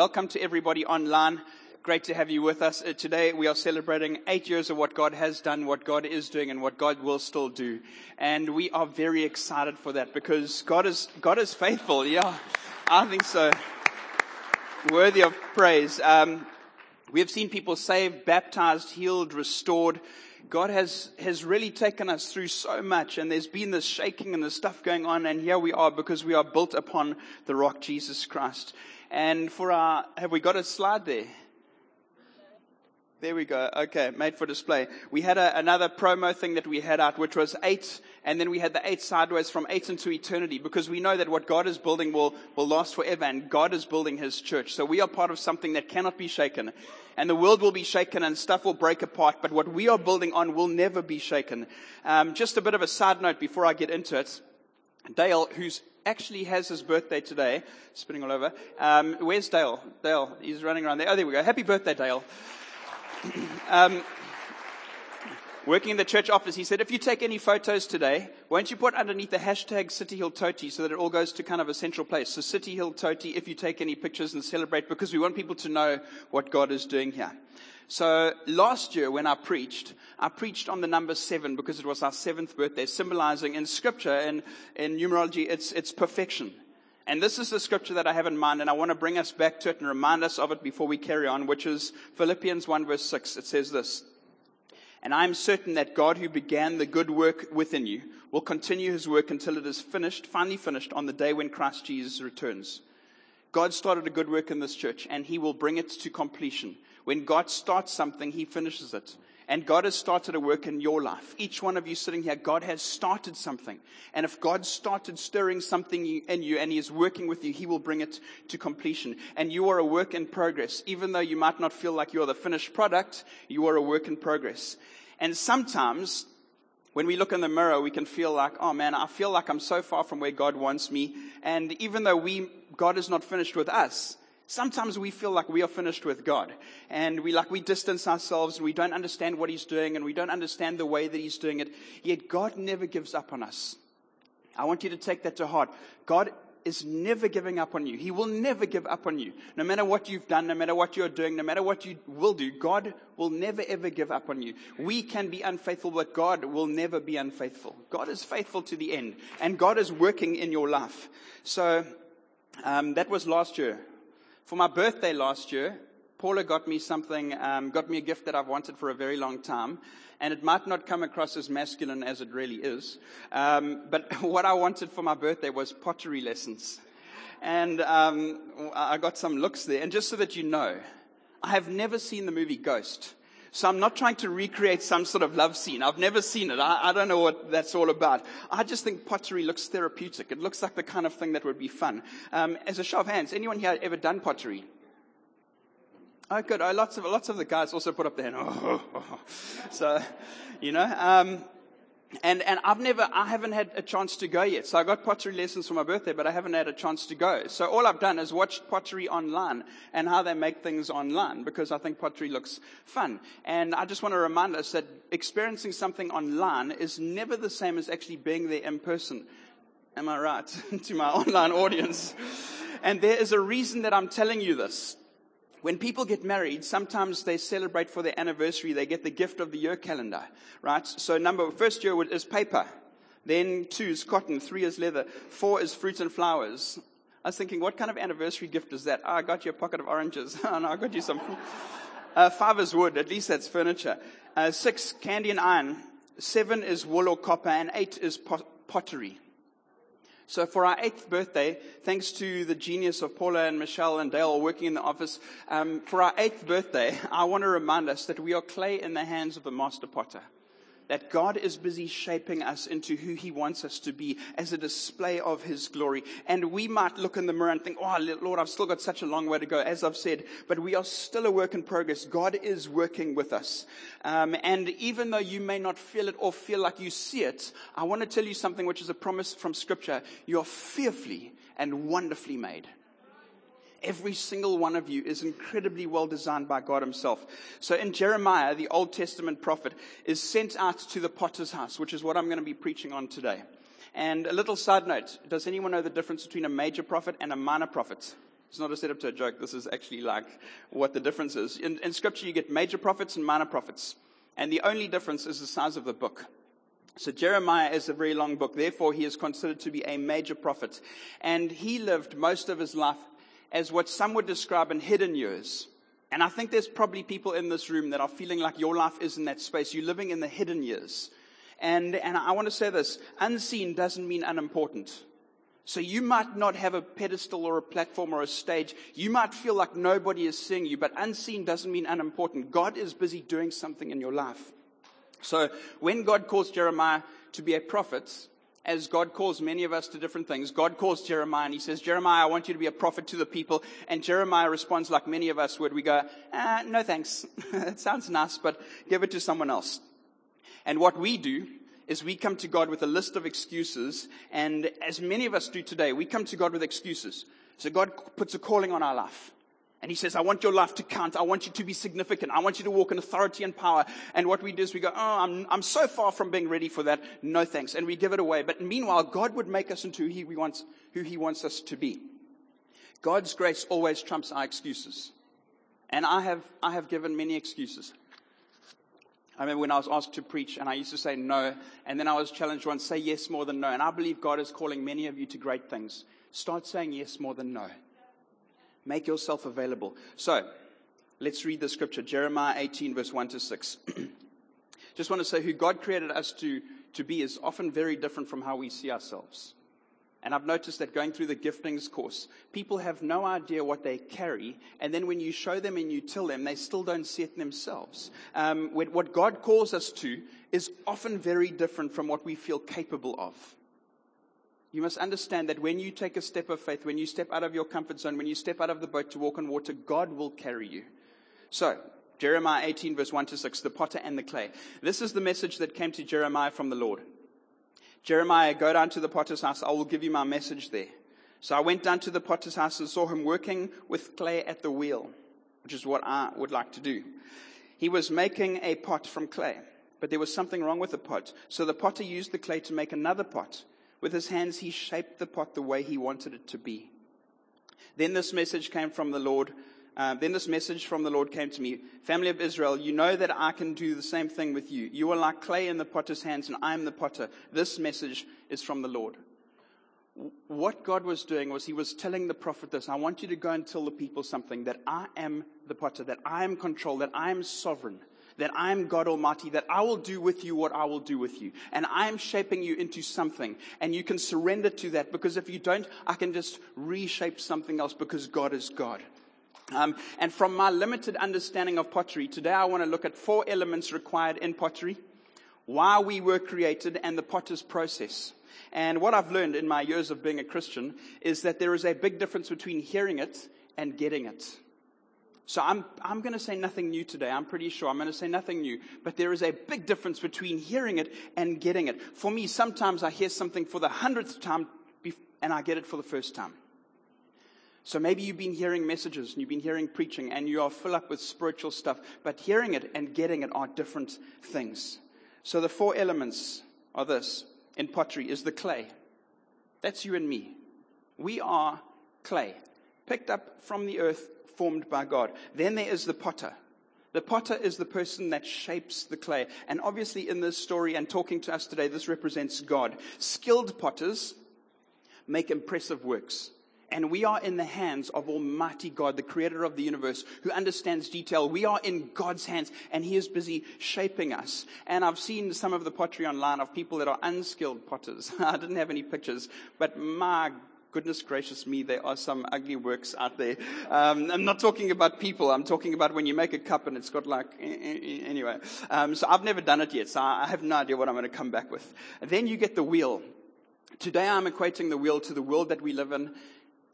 welcome to everybody online. Great to have you with us. Uh, today we are celebrating eight years of what God has done, what God is doing, and what God will still do. And we are very excited for that because God is, God is faithful. Yeah, I think so. Worthy of praise. Um, we have seen people saved, baptized, healed, restored. God has, has really taken us through so much and there's been this shaking and this stuff going on and here we are because we are built upon the rock Jesus Christ. And for our, have we got a slide there? There we go. Okay, made for display. We had a, another promo thing that we had out, which was eight, and then we had the eight sideways from eight into eternity, because we know that what God is building will, will last forever, and God is building His church. So we are part of something that cannot be shaken. And the world will be shaken and stuff will break apart, but what we are building on will never be shaken. Um, just a bit of a side note before I get into it. Dale, who's actually has his birthday today, spinning all over. Um, where's Dale? Dale, he's running around there. Oh, there we go. Happy birthday, Dale. um, working in the church office, he said, if you take any photos today, won't you put underneath the hashtag City Hill Toti so that it all goes to kind of a central place? So City Hill Toti, if you take any pictures and celebrate, because we want people to know what God is doing here. So last year when I preached, I preached on the number seven because it was our seventh birthday, symbolizing in scripture and in numerology, it's, it's perfection. And this is the scripture that I have in mind, and I want to bring us back to it and remind us of it before we carry on, which is Philippians 1 verse 6. It says this, And I am certain that God who began the good work within you will continue his work until it is finished, finally finished on the day when Christ Jesus returns. God started a good work in this church, and he will bring it to completion. When God starts something, he finishes it. And God has started a work in your life. Each one of you sitting here, God has started something. And if God started stirring something in you and He is working with you, He will bring it to completion. And you are a work in progress. Even though you might not feel like you're the finished product, you are a work in progress. And sometimes when we look in the mirror, we can feel like, oh man, I feel like I'm so far from where God wants me. And even though we, God is not finished with us, Sometimes we feel like we are finished with God and we like we distance ourselves and we don't understand what He's doing and we don't understand the way that He's doing it. Yet God never gives up on us. I want you to take that to heart. God is never giving up on you. He will never give up on you. No matter what you've done, no matter what you're doing, no matter what you will do, God will never ever give up on you. We can be unfaithful, but God will never be unfaithful. God is faithful to the end and God is working in your life. So, um, that was last year. For my birthday last year, Paula got me something, um, got me a gift that I've wanted for a very long time. And it might not come across as masculine as it really is. Um, but what I wanted for my birthday was pottery lessons. And um, I got some looks there. And just so that you know, I have never seen the movie Ghost. So I'm not trying to recreate some sort of love scene. I've never seen it. I, I, don't know what that's all about. I just think pottery looks therapeutic. It looks like the kind of thing that would be fun. Um, as a show of hands, anyone here ever done pottery? Oh, good. Oh, lots of lots of the guys also put up their hand. Oh, oh, oh. So, you know. Um, and, and I've never, I haven't had a chance to go yet. So I got pottery lessons for my birthday, but I haven't had a chance to go. So all I've done is watched pottery online and how they make things online because I think pottery looks fun. And I just want to remind us that experiencing something online is never the same as actually being there in person. Am I right? to my online audience. And there is a reason that I'm telling you this when people get married, sometimes they celebrate for their anniversary. They get the gift of the year calendar, right? So number, first year is paper. Then two is cotton. Three is leather. Four is fruit and flowers. I was thinking, what kind of anniversary gift is that? Oh, I got you a pocket of oranges. oh, no, I got you some. Uh, five is wood. At least that's furniture. Uh, six, candy and iron. Seven is wool or copper. And eight is pottery. So for our eighth birthday, thanks to the genius of Paula and Michelle and Dale working in the office, um, for our eighth birthday, I want to remind us that we are clay in the hands of the master potter that God is busy shaping us into who He wants us to be as a display of His glory. And we might look in the mirror and think, oh, Lord, I've still got such a long way to go, as I've said, but we are still a work in progress. God is working with us. Um, and even though you may not feel it or feel like you see it, I want to tell you something which is a promise from Scripture. You are fearfully and wonderfully made. Every single one of you is incredibly well designed by God Himself. So in Jeremiah, the Old Testament prophet is sent out to the potter's house, which is what I'm going to be preaching on today. And a little side note does anyone know the difference between a major prophet and a minor prophet? It's not a setup to a joke. This is actually like what the difference is. In, in scripture, you get major prophets and minor prophets. And the only difference is the size of the book. So Jeremiah is a very long book. Therefore, he is considered to be a major prophet. And he lived most of his life as what some would describe in hidden years. And I think there's probably people in this room that are feeling like your life is in that space. You're living in the hidden years. And, and I want to say this unseen doesn't mean unimportant. So you might not have a pedestal or a platform or a stage. You might feel like nobody is seeing you, but unseen doesn't mean unimportant. God is busy doing something in your life. So when God calls Jeremiah to be a prophet, as God calls many of us to different things, God calls Jeremiah and he says, Jeremiah, I want you to be a prophet to the people. And Jeremiah responds like many of us would. We go, ah, no thanks. it sounds nice, but give it to someone else. And what we do is we come to God with a list of excuses, and as many of us do today, we come to God with excuses. So God puts a calling on our life. And he says, I want your life to count. I want you to be significant. I want you to walk in authority and power. And what we do is we go, Oh, I'm, I'm so far from being ready for that. No thanks. And we give it away. But meanwhile, God would make us into who he wants, who he wants us to be. God's grace always trumps our excuses. And I have, I have given many excuses. I remember when I was asked to preach and I used to say no, and then I was challenged once, say yes more than no. And I believe God is calling many of you to great things. Start saying yes more than no. Make yourself available. So, let's read the scripture Jeremiah 18, verse 1 to 6. Just want to say who God created us to, to be is often very different from how we see ourselves. And I've noticed that going through the giftings course, people have no idea what they carry. And then when you show them and you tell them, they still don't see it themselves. Um, what God calls us to is often very different from what we feel capable of. You must understand that when you take a step of faith, when you step out of your comfort zone, when you step out of the boat to walk on water, God will carry you. So, Jeremiah 18 verse 1 to 6, the potter and the clay. This is the message that came to Jeremiah from the Lord. Jeremiah, go down to the potter's house. I will give you my message there. So I went down to the potter's house and saw him working with clay at the wheel, which is what I would like to do. He was making a pot from clay, but there was something wrong with the pot. So the potter used the clay to make another pot. With his hands, he shaped the pot the way he wanted it to be. Then this message came from the Lord uh, then this message from the Lord came to me Family of Israel, you know that I can do the same thing with you. You are like clay in the potter's hands, and I am the potter. This message is from the Lord. What God was doing was He was telling the prophet this I want you to go and tell the people something that I am the potter, that I am control, that I am sovereign that I am God Almighty, that I will do with you what I will do with you. And I am shaping you into something. And you can surrender to that because if you don't, I can just reshape something else because God is God. Um, and from my limited understanding of pottery, today I want to look at four elements required in pottery, why we were created, and the potter's process. And what I've learned in my years of being a Christian is that there is a big difference between hearing it and getting it. So I'm, I'm going to say nothing new today. I'm pretty sure I'm going to say nothing new. But there is a big difference between hearing it and getting it. For me, sometimes I hear something for the hundredth time and I get it for the first time. So maybe you've been hearing messages and you've been hearing preaching and you are full up with spiritual stuff, but hearing it and getting it are different things. So the four elements are this in pottery is the clay. That's you and me. We are clay, picked up from the earth, formed by God. Then there is the potter. The potter is the person that shapes the clay. And obviously, in this story and talking to us today, this represents God. Skilled potters make impressive works. And we are in the hands of Almighty God, the creator of the universe, who understands detail. We are in God's hands, and He is busy shaping us. And I've seen some of the pottery online of people that are unskilled potters. I didn't have any pictures, but my goodness gracious me, there are some ugly works out there. Um, I'm not talking about people. I'm talking about when you make a cup and it's got like, eh, eh, eh, anyway. Um, so I've never done it yet, so I have no idea what I'm going to come back with. And then you get the wheel. Today I'm equating the wheel to the world that we live in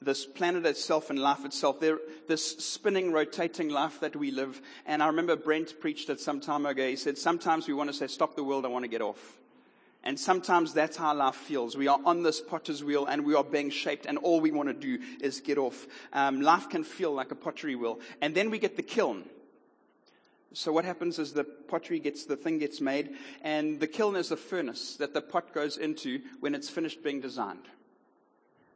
this planet itself and life itself, there, this spinning, rotating life that we live. And I remember Brent preached it some time ago. He said, sometimes we want to say, stop the world, I want to get off. And sometimes that's how life feels. We are on this potter's wheel and we are being shaped and all we want to do is get off. Um, life can feel like a pottery wheel. And then we get the kiln. So what happens is the pottery gets, the thing gets made and the kiln is the furnace that the pot goes into when it's finished being designed.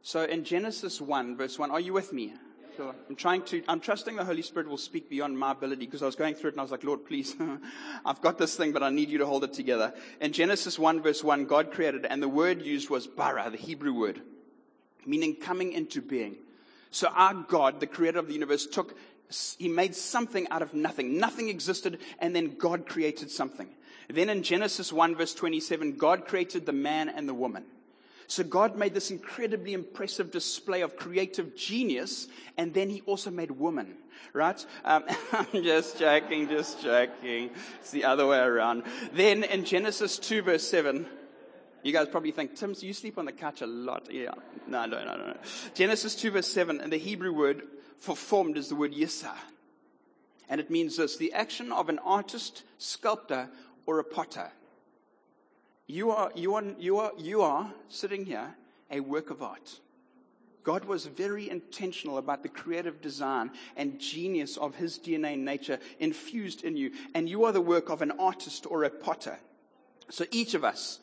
So in Genesis 1, verse 1, are you with me? I'm trying to, I'm trusting the Holy Spirit will speak beyond my ability because I was going through it and I was like, Lord, please, I've got this thing, but I need you to hold it together. In Genesis 1 verse 1, God created, and the word used was bara, the Hebrew word, meaning coming into being. So our God, the creator of the universe, took, he made something out of nothing. Nothing existed, and then God created something. Then in Genesis 1 verse 27, God created the man and the woman. So God made this incredibly impressive display of creative genius, and then He also made woman, right? Um, I'm just joking, just joking. It's the other way around. Then in Genesis 2 verse 7, you guys probably think, Tim, you sleep on the couch a lot. Yeah. No, no, no, no. Genesis 2 verse 7, and the Hebrew word for formed is the word yisa. And it means this, the action of an artist, sculptor, or a potter. You are, you are, you are, you are sitting here a work of art. God was very intentional about the creative design and genius of his DNA nature infused in you. And you are the work of an artist or a potter. So each of us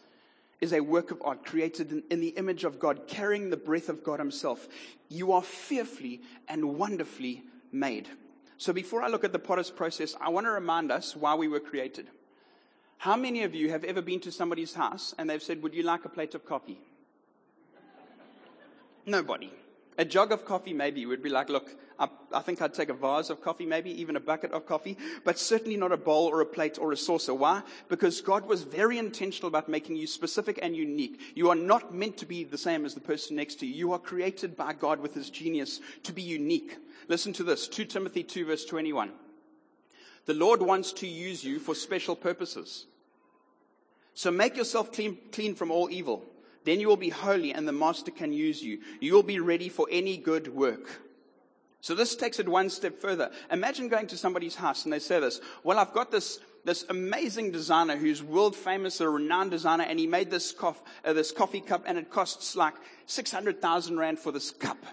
is a work of art created in, in the image of God, carrying the breath of God himself. You are fearfully and wonderfully made. So before I look at the potter's process, I want to remind us why we were created. How many of you have ever been to somebody's house and they've said, Would you like a plate of coffee? Nobody. A jug of coffee, maybe, would be like, Look, I, I, think I'd take a vase of coffee, maybe even a bucket of coffee, but certainly not a bowl or a plate or a saucer. Why? Because God was very intentional about making you specific and unique. You are not meant to be the same as the person next to you. You are created by God with his genius to be unique. Listen to this 2 Timothy 2, verse 21. The Lord wants to use you for special purposes. So make yourself clean, clean from all evil. Then you will be holy and the master can use you. You will be ready for any good work. So this takes it one step further. Imagine going to somebody's house and they say this, well, I've got this, this amazing designer who's world famous, a renowned designer, and he made this, cof, uh, this coffee cup and it costs like 600,000 rand for this cup.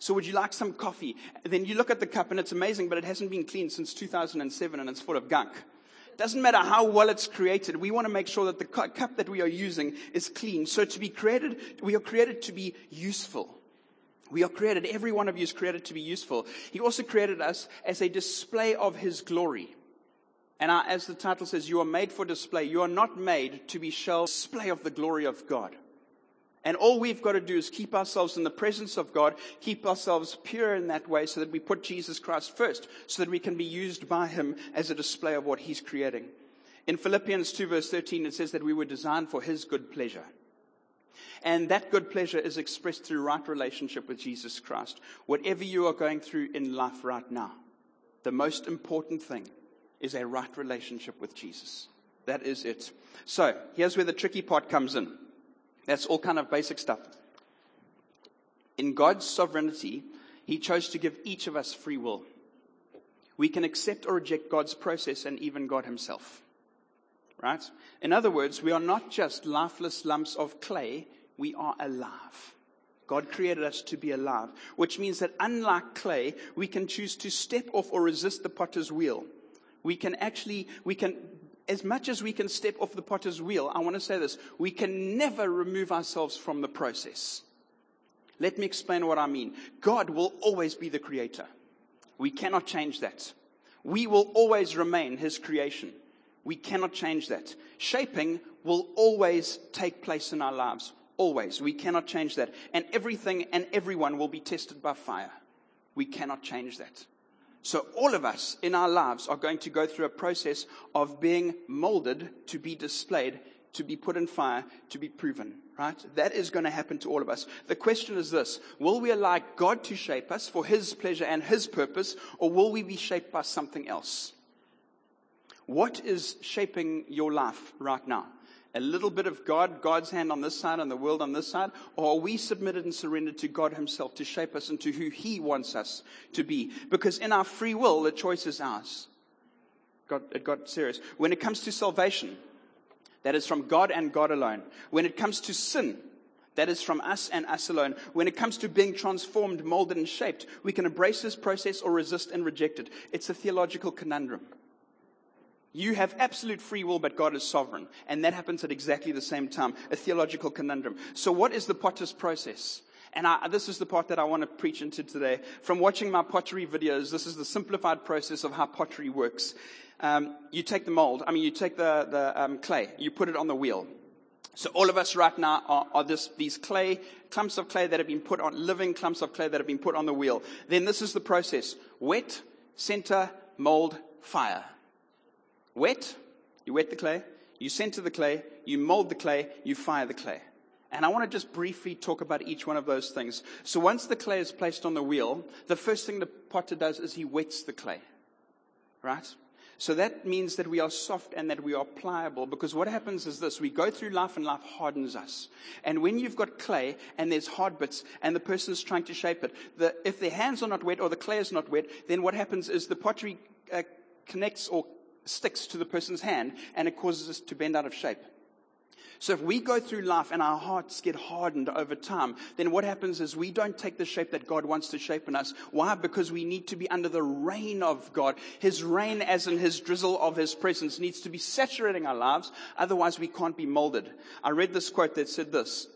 So would you like some coffee? Then you look at the cup and it's amazing, but it hasn't been cleaned since 2007 and it's full of gunk. Doesn't matter how well it's created. We want to make sure that the cup that we are using is clean. So to be created, we are created to be useful. We are created, every one of you is created to be useful. He also created us as a display of His glory. And as the title says, you are made for display. You are not made to be shown display of the glory of God. And all we've got to do is keep ourselves in the presence of God, keep ourselves pure in that way so that we put Jesus Christ first, so that we can be used by Him as a display of what He's creating. In Philippians 2 verse 13, it says that we were designed for His good pleasure. And that good pleasure is expressed through right relationship with Jesus Christ. Whatever you are going through in life right now, the most important thing is a right relationship with Jesus. That is it. So, here's where the tricky part comes in. That's all kind of basic stuff. In God's sovereignty, He chose to give each of us free will. We can accept or reject God's process and even God Himself. Right? In other words, we are not just lifeless lumps of clay, we are alive. God created us to be alive, which means that unlike clay, we can choose to step off or resist the potter's wheel. We can actually, we can as much as we can step off the potter's wheel, I want to say this we can never remove ourselves from the process. Let me explain what I mean. God will always be the creator. We cannot change that. We will always remain his creation. We cannot change that. Shaping will always take place in our lives. Always. We cannot change that. And everything and everyone will be tested by fire. We cannot change that. So all of us in our lives are going to go through a process of being molded to be displayed, to be put in fire, to be proven, right? That is going to happen to all of us. The question is this, will we allow God to shape us for His pleasure and His purpose, or will we be shaped by something else? What is shaping your life right now? A little bit of God, God's hand on this side and the world on this side? Or are we submitted and surrendered to God Himself to shape us into who He wants us to be? Because in our free will, the choice is ours. God, uh, it got serious. When it comes to salvation, that is from God and God alone. When it comes to sin, that is from us and us alone. When it comes to being transformed, molded, and shaped, we can embrace this process or resist and reject it. It's a theological conundrum. You have absolute free will, but God is sovereign. And that happens at exactly the same time. A theological conundrum. So what is the potter's process? And I, this is the part that I want to preach into today. From watching my pottery videos, this is the simplified process of how pottery works. Um, you take the mold, I mean, you take the, the um, clay, you put it on the wheel. So all of us right now are, are this, these clay, clumps of clay that have been put on, living clumps of clay that have been put on the wheel. Then this is the process. Wet, center, mold, fire. Wet, you wet the clay, you center the clay, you mold the clay, you fire the clay. And I want to just briefly talk about each one of those things. So once the clay is placed on the wheel, the first thing the potter does is he wets the clay. Right? So that means that we are soft and that we are pliable because what happens is this. We go through life and life hardens us. And when you've got clay and there's hard bits and the person is trying to shape it, the, if their hands are not wet or the clay is not wet, then what happens is the pottery uh, connects or sticks to the person's hand and it causes us to bend out of shape. So if we go through life and our hearts get hardened over time, then what happens is we don't take the shape that God wants to shape in us. Why? Because we need to be under the rain of God. His rain, as in his drizzle of his presence, needs to be saturating our lives. Otherwise, we can't be molded. I read this quote that said this.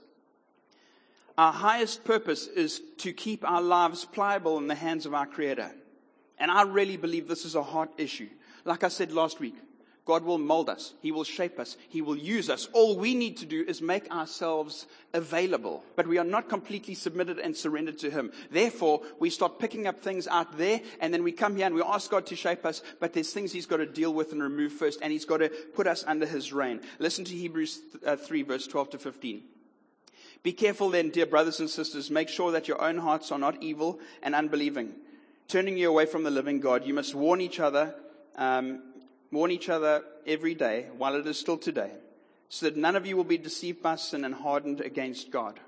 Our highest purpose is to keep our lives pliable in the hands of our Creator. And I really believe this is a heart issue. Like I said last week, God will mold us. He will shape us. He will use us. All we need to do is make ourselves available. But we are not completely submitted and surrendered to Him. Therefore, we start picking up things out there and then we come here and we ask God to shape us. But there's things He's got to deal with and remove first and He's got to put us under His rain. Listen to Hebrews uh, 3 verse 12 to 15. Be careful then, dear brothers and sisters. Make sure that your own hearts are not evil and unbelieving, turning you away from the living God. You must warn each other um, warn each other every day while it is still today, so that none of you will be deceived by sin and hardened against God.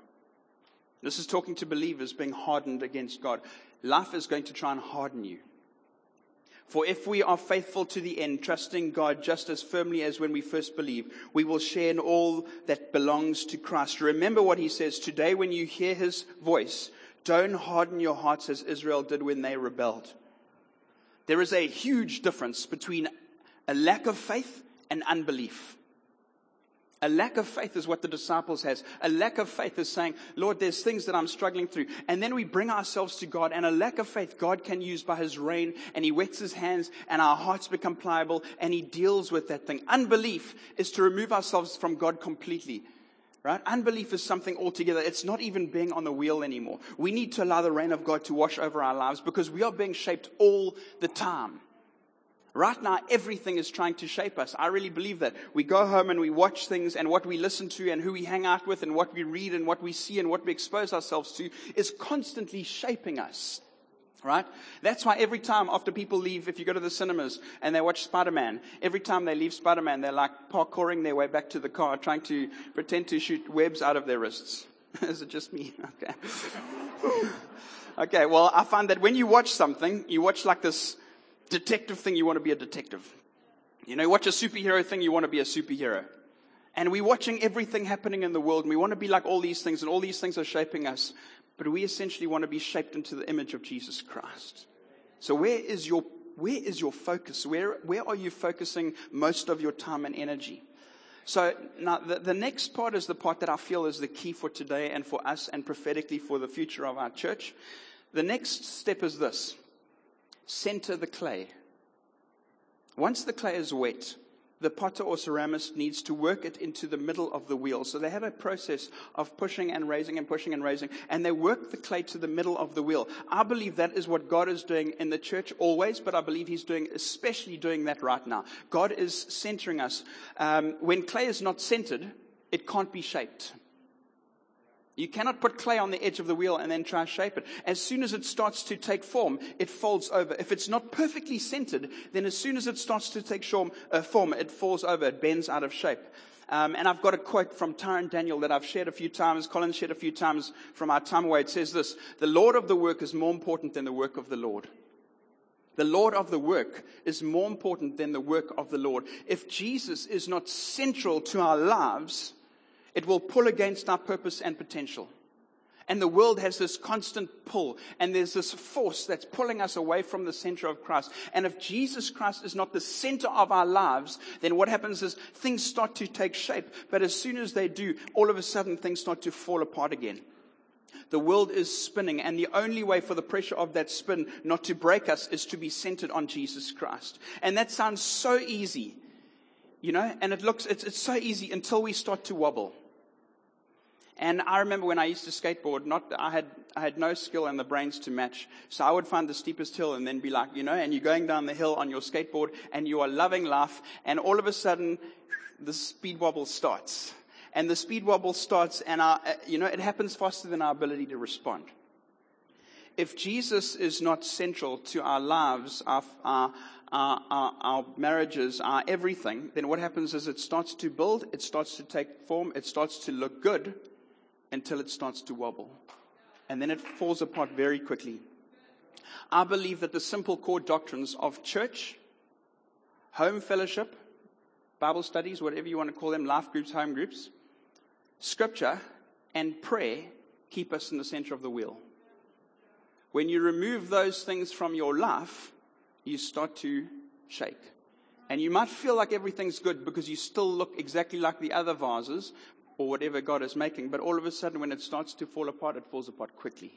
This is talking to believers being hardened against God. Life is going to try and harden you. For if we are faithful to the end, trusting God just as firmly as when we first believed, we will share in all that belongs to Christ. Remember what he says today when you hear his voice. Don't harden your hearts as Israel did when they rebelled. There is a huge difference between a lack of faith and unbelief. A lack of faith is what the disciples has. A lack of faith is saying, Lord, there's things that I'm struggling through. And then we bring ourselves to God and a lack of faith God can use by his rain and he wets his hands and our hearts become pliable and he deals with that thing. Unbelief is to remove ourselves from God completely. Right? Unbelief is something altogether. It's not even being on the wheel anymore. We need to allow the rain of God to wash over our lives because we are being shaped all the time. Right now, everything is trying to shape us. I really believe that. We go home and we watch things and what we listen to and who we hang out with and what we read and what we see and what we expose ourselves to is constantly shaping us. Right? That's why every time after people leave, if you go to the cinemas and they watch Spider-Man, every time they leave Spider-Man, they're like parkouring their way back to the car, trying to pretend to shoot webs out of their wrists. Is it just me? Okay. okay, well, I find that when you watch something, you watch like this detective thing, you want to be a detective. You know, you watch a superhero thing, you want to be a superhero. And we're watching everything happening in the world, and we want to be like all these things, and all these things are shaping us. But we essentially want to be shaped into the image of Jesus Christ. So where is your, where is your focus? Where, where are you focusing most of your time and energy? So now the, the next part is the part that I feel is the key for today and for us and prophetically for the future of our church. The next step is this center the clay. Once the clay is wet, the potter or ceramist needs to work it into the middle of the wheel. So they have a process of pushing and raising and pushing and raising, and they work the clay to the middle of the wheel. I believe that is what God is doing in the church always, but I believe He's doing, especially doing that right now. God is centering us. Um, when clay is not centered, it can't be shaped. You cannot put clay on the edge of the wheel and then try to shape it. As soon as it starts to take form, it folds over. If it's not perfectly centered, then as soon as it starts to take form, uh, form it falls over. It bends out of shape. Um, and I've got a quote from Tyron Daniel that I've shared a few times. Colin shared a few times from our time away. It says this: "The Lord of the work is more important than the work of the Lord." The Lord of the work is more important than the work of the Lord. If Jesus is not central to our lives, it will pull against our purpose and potential. And the world has this constant pull, and there's this force that's pulling us away from the center of Christ. And if Jesus Christ is not the center of our lives, then what happens is things start to take shape. But as soon as they do, all of a sudden things start to fall apart again. The world is spinning, and the only way for the pressure of that spin not to break us is to be centered on Jesus Christ. And that sounds so easy, you know, and it looks, it's, it's so easy until we start to wobble. And I remember when I used to skateboard, not, I had, I had no skill and the brains to match. So I would find the steepest hill and then be like, you know, and you're going down the hill on your skateboard and you are loving life and all of a sudden the speed wobble starts. And the speed wobble starts and our, uh, you know, it happens faster than our ability to respond. If Jesus is not central to our lives, our, our, our, our, our, marriages, our everything, then what happens is it starts to build, it starts to take form, it starts to look good, until it starts to wobble. And then it falls apart very quickly. I believe that the simple core doctrines of church, home fellowship, Bible studies, whatever you want to call them, life groups, home groups, scripture, and prayer keep us in the center of the wheel. When you remove those things from your life, you start to shake. And you might feel like everything's good because you still look exactly like the other vases, or whatever God is making. But all of a sudden, when it starts to fall apart, it falls apart quickly.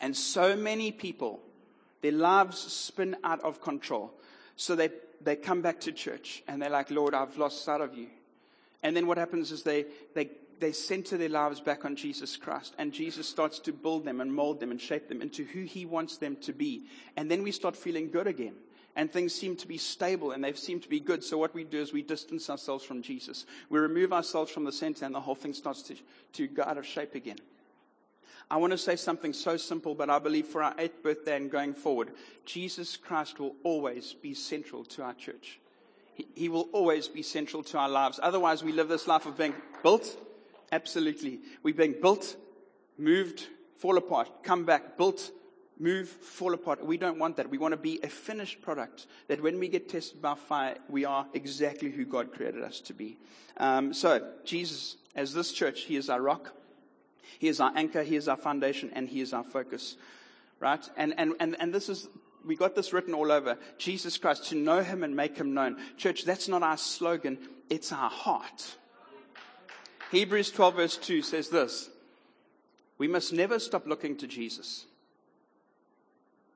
And so many people, their lives spin out of control. So they, they come back to church and they're like, Lord, I've lost sight of you. And then what happens is they, they, they center their lives back on Jesus Christ. And Jesus starts to build them and mold them and shape them into who he wants them to be. And then we start feeling good again and things seem to be stable and they seem to be good. So what we do is we distance ourselves from Jesus. We remove ourselves from the center and the whole thing starts to, to go out of shape again. I want to say something so simple, but I believe for our eighth birthday and going forward, Jesus Christ will always be central to our church. He, he will always be central to our lives. Otherwise, we live this life of being built. Absolutely. We're being built, moved, fall apart, come back, built, move, fall apart. We don't want that. We want to be a finished product that when we get tested by fire, we are exactly who God created us to be. Um, so, Jesus, as this church, He is our rock, He is our anchor, He is our foundation, and He is our focus. Right? And, and, and, and this is, we got this written all over. Jesus Christ, to know Him and make Him known. Church, that's not our slogan, it's our heart. Hebrews 12 verse 2 says this. We must never stop looking to Jesus.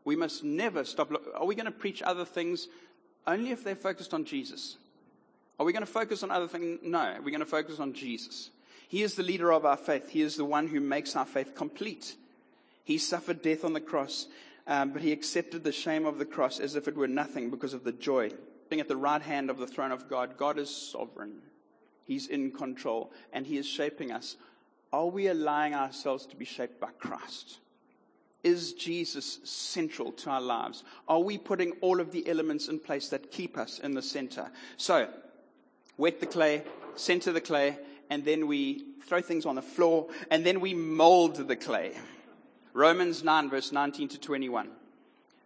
We must never stop. Are we going to preach other things only if they're focused on Jesus? Are we going to focus on other things? No, we're going to focus on Jesus. He is the leader of our faith. He is the one who makes our faith complete. He suffered death on the cross, um, but he accepted the shame of the cross as if it were nothing because of the joy. Being at the right hand of the throne of God, God is sovereign. He's in control, and he is shaping us. Are we allowing ourselves to be shaped by Christ? Is Jesus central to our lives? Are we putting all of the elements in place that keep us in the center? So, wet the clay, center the clay, and then we throw things on the floor, and then we mold the clay. Romans 9, verse 19 to 21.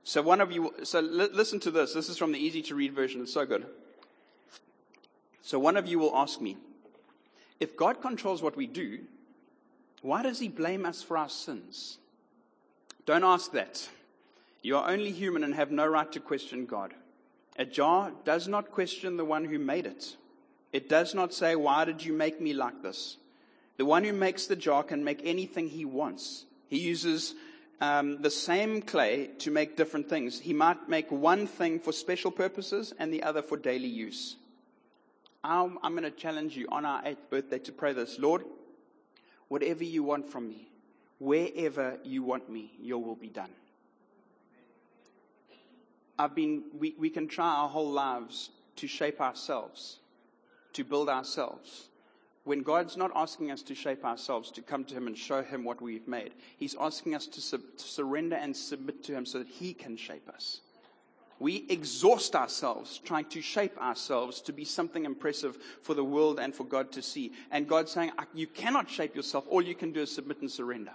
So, one of you, so li- listen to this. This is from the easy to read version. It's so good. So, one of you will ask me, if God controls what we do, why does he blame us for our sins? Don't ask that. You are only human and have no right to question God. A jar does not question the one who made it. It does not say, Why did you make me like this? The one who makes the jar can make anything he wants. He uses um, the same clay to make different things. He might make one thing for special purposes and the other for daily use. I'm, I'm going to challenge you on our eighth birthday to pray this Lord, whatever you want from me, wherever you want me, your will be done. I've been, we, we can try our whole lives to shape ourselves, to build ourselves. When God's not asking us to shape ourselves, to come to Him and show Him what we've made, He's asking us to, sub, to surrender and submit to Him so that He can shape us. We exhaust ourselves trying to shape ourselves to be something impressive for the world and for God to see. And God's saying, You cannot shape yourself. All you can do is submit and surrender.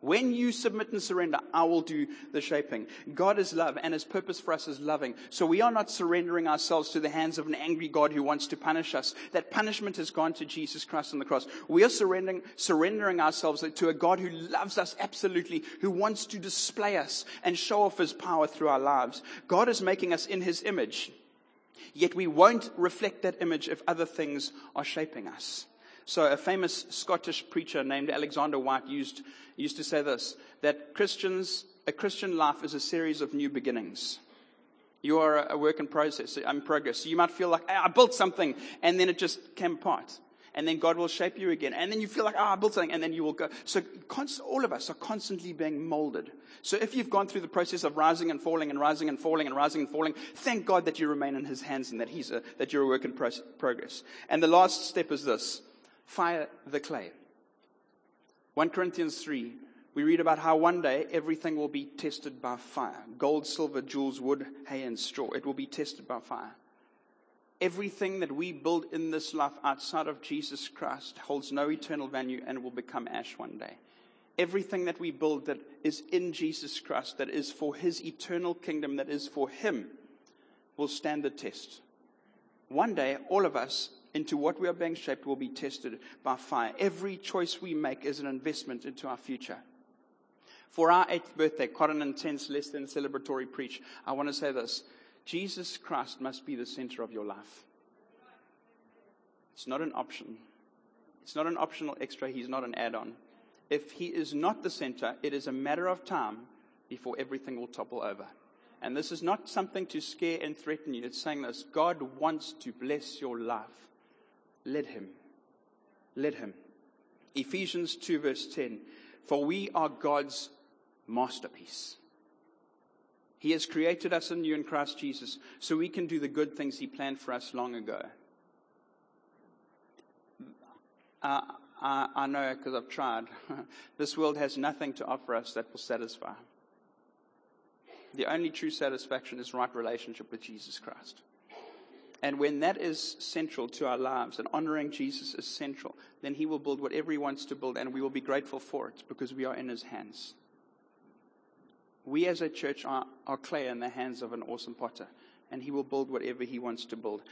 When you submit and surrender, I will do the shaping. God is love and his purpose for us is loving. So we are not surrendering ourselves to the hands of an angry God who wants to punish us. That punishment has gone to Jesus Christ on the cross. We are surrendering, surrendering ourselves to a God who loves us absolutely, who wants to display us and show off his power through our lives. God is making us in his image. Yet we won't reflect that image if other things are shaping us. So a famous Scottish preacher named Alexander Whyte used, used to say this, that Christians, a Christian life is a series of new beginnings. You are a work in process, in progress. So you might feel like, I built something, and then it just came apart. And then God will shape you again. And then you feel like, oh, I built something, and then you will go. So all of us are constantly being molded. So if you've gone through the process of rising and falling and rising and falling and rising and falling, thank God that you remain in His hands and that He's a, that you're a work in progress. And the last step is this fire the clay. 1 Corinthians 3, we read about how one day everything will be tested by fire gold, silver, jewels, wood, hay, and straw. It will be tested by fire. Everything that we build in this life outside of Jesus Christ holds no eternal value and will become ash one day. Everything that we build that is in Jesus Christ, that is for his eternal kingdom, that is for him, will stand the test. One day, all of us into what we are being shaped will be tested by fire. Every choice we make is an investment into our future. For our eighth birthday, quite an intense, less than celebratory preach, I want to say this Jesus Christ must be the center of your life. It's not an option. It's not an optional extra. He's not an add on. If he is not the center, it is a matter of time before everything will topple over. And this is not something to scare and threaten you. It's saying this God wants to bless your life. Let Him. Let Him. Ephesians 2, verse 10. For we are God's masterpiece. He has created us anew in Christ Jesus so we can do the good things He planned for us long ago. Uh, I, I know because I've tried. this world has nothing to offer us that will satisfy. The only true satisfaction is right relationship with Jesus Christ. And when that is central to our lives and honoring Jesus is central, then He will build whatever He wants to build and we will be grateful for it because we are in His hands. We as a church are, are clay in the hands of an awesome potter and He will build whatever He wants to build.